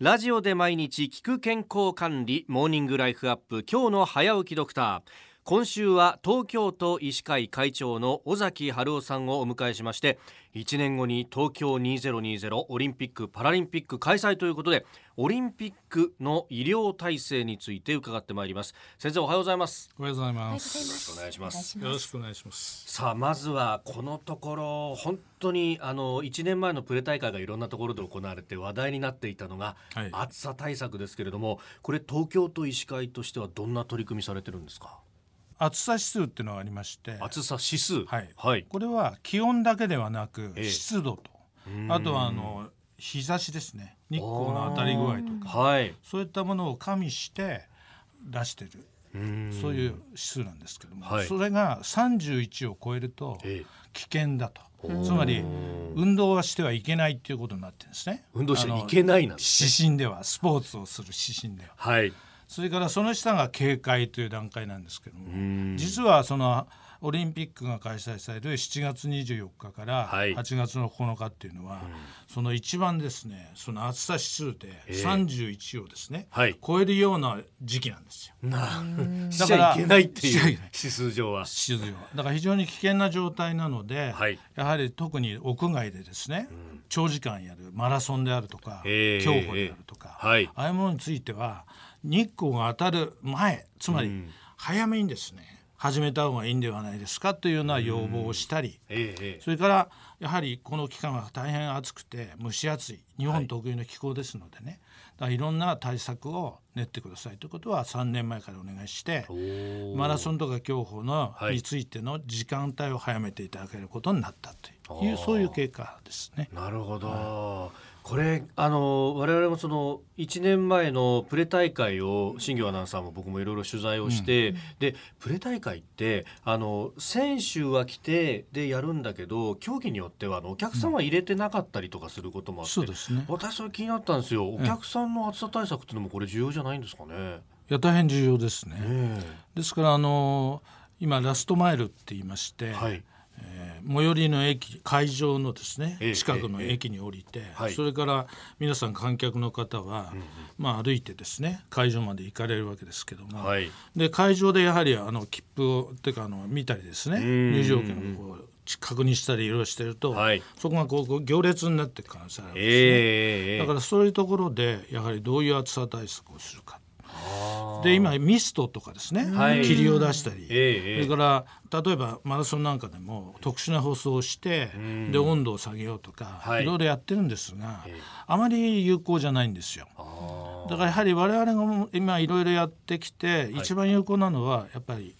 ラジオで毎日聞く健康管理モーニングライフアップ今日の早起きドクター。今週は東京都医師会会長の尾崎春夫さんをお迎えしまして1年後に東京2020オリンピック・パラリンピック開催ということでオリンピックの医療体制について伺ってまいります。先生おはようございます。おはようございます。よろしくお願いしますよろしくお願いします。さあまずはこのところ本当にあの1年前のプレ大会がいろんなところで行われて話題になっていたのが、はい。暑さ対策ですけれどもこれ東京都医師会としてはどんな取り組みされてるんですか？暑さ指数っていうのがありまして。暑さ指数？はい。はい、これは気温だけではなくええ。湿度と。うん。あとはあの日差しですね。日光の当たり具合とか。はい。そういったものを加味して出してる。うん。そういう指数なんですけども、はい。それが31を超えるとええ。危険だと。つまり運動はしてはいけないっていうことになってるんですね。運動しちゃいけないなんですね。指針ではスポーツをする指針では。はいそれからその下が警戒という段階なんですけどもん。実はそのオリンピックが開催される7月24日からはい。8月の9日っていうのは、その一番ですねその暑さ指数でえ31をですね、はい。超えるような時期なんですよ。だからちゃいけないっていう指数上は。指数は。だから非常に危険な状態なので、はい。やはり特に屋外でですね、長時間やるマラソンであるとか、ええ。競歩であるとか、はい。ああいうものについては日光が当たる前つまりうん。早めにですね始めた方がいいんではないですかというような要望をしたり、それからやはりこの期間は大変暑くて蒸し暑い日本特有の気候ですのでね、だからいろんな対策を練ってくださいということは3年前からお願いしてマラソンとか競歩の、はい。についての時間帯を早めていただけることになったというあー。そういう経過ですね。なるほど、これあの我々もその1年前のプレ大会を新業アナウンサーも僕もいろいろ取材をして、でプレ大会ってあの選手は来てでやるんだけど競技によってはあのお客さん。は入れてなかったりとかすることもあって、そうですね。私それ気になったんですよ。お客さんの暑さ対策っていうのもこれ重要じゃないんですかね？いや大変重要ですね。え。ですからあの今ラストマイルって言いまして、えはい。えー最寄りの駅会場のですね、ええ近くの駅に降りて、はい。それから皆さん観客の方は、まあ、歩いてですね会場まで行かれるわけですけども、はい。で会場でやはりあの切符をっていうかあの見たりですねん。入場券をこう確認したりいろいろしてると、はい。そこがこう行列になっていく可能性があるんですね。ええ。だからそういうところでやはりどういう暑さ対策をするか。で今ミストとかですね、はい。霧を出したり、ええそれから例えばマラソンなんかでも特殊な舗装をしてん。で温度を下げようとか、はい。い、ろいろやってるんですが、ええ。あまり有効じゃないんですよ。だからやはり我々が今いろいろやってきて、一番有効なのはやっぱり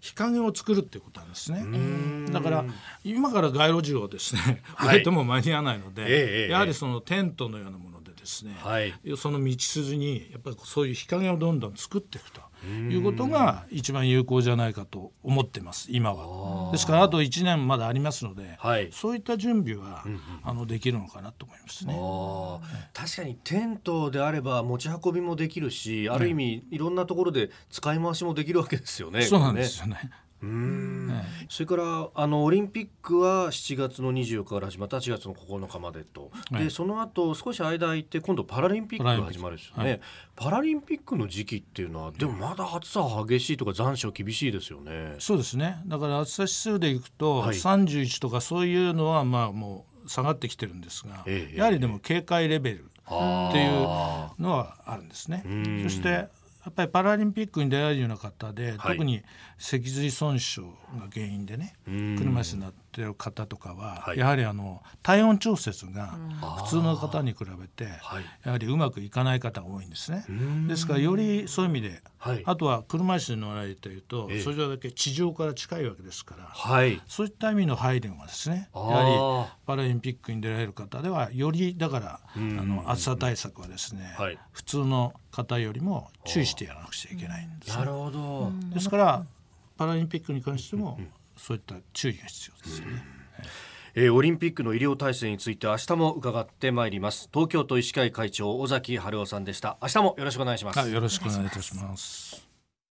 日陰を作るってことなんですね。ん。だから今から街路樹をですねはい。植えても間に合わないので、ええ。やはりそのテントのようなものでですね、はい。その道筋にやっぱりそういう日陰をどんどん作っていくということが一番有効じゃないかと思ってます今は。ですからあと1年まだありますので、はい。そういった準備は、あのできるのかなと思いますね。確かにテントであれば持ち運びもできるし、ある意味い。ろんなところで使い回しもできるわけですよね。そうなんですよね。うーん。えそれからあのオリンピックは7月の24日から始まった8月の9日までと、はい。でその後少し間空いて今度パラリンピックが始まるんですよね、パラリンピックの時期っていうのはでもまだ暑さ激しいとか残暑厳しいですよね。そうですね。だから暑さ指数でいくと、はい。31とかそういうのはまあもう下がってきてるんですが、ええやはりでも警戒レベルっていうのはあるんですね。ん。そしてやっぱりパラリンピックに出られるような方で、はい。特に脊髄損傷が原因でねうん。車椅子になってる方とかは、はい。やはりあの体温調節が普通の方に比べてはい。やはりうまくいかない方が多いんですね。ん。ですからよりそういう意味で、はい。あとは車椅子に乗られていると、ええ。それだけ地上から近いわけですから。はい。そういった意味の配慮がですねやはりパラリンピックに出られる方ではよりだからあの暑さ対策はですね、はい。普通の方よりも注意してやらなくちゃいけないんですなるね。ほど、ですからパラリンピックに関してもそういった注意が必要ですよね。えーオリンピックの医療体制について明日も伺ってまいります東京都医師会会長尾崎春夫さんでした明日もよろしくお願いします、はい、よろしくお願いいたします。